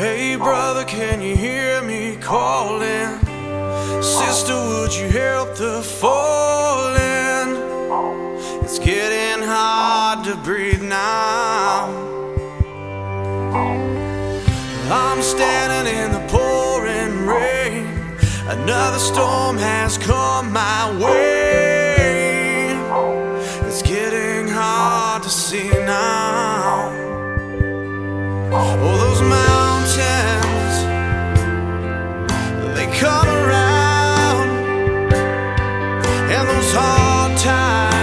Hey, brother, can you hear me calling? Sister, would you help the falling? It's getting hard to breathe now. I'm standing in the pouring rain. Another storm has come my way. It's getting hard to see now. Oh, those mountains. and those hard times.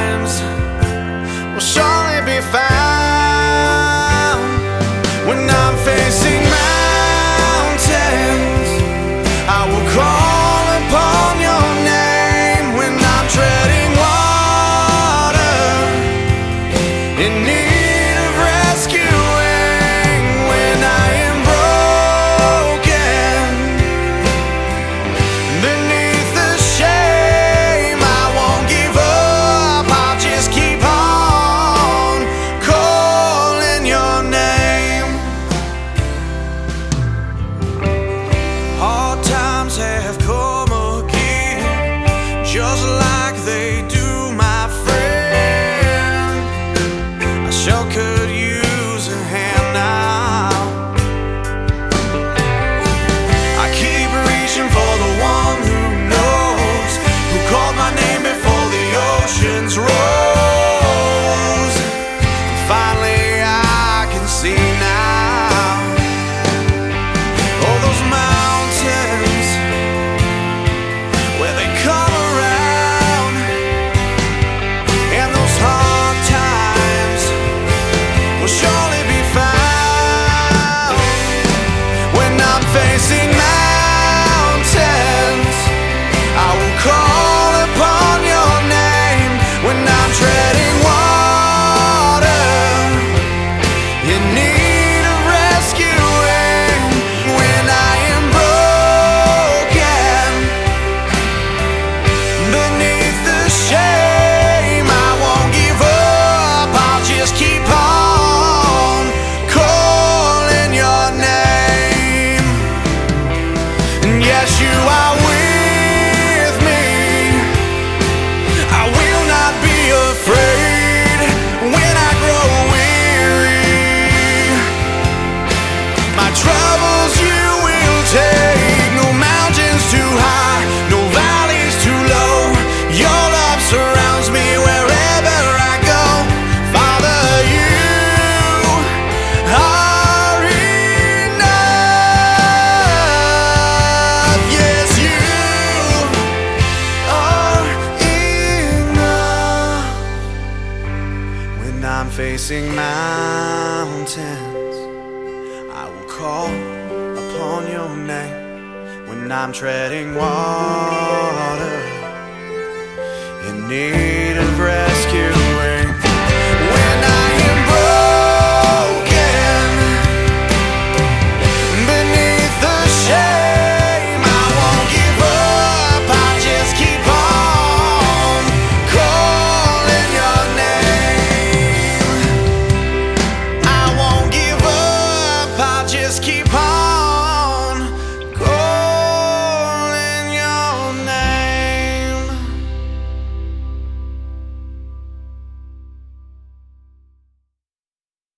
like they do. facing mountains, I will call upon your name when I'm treading water.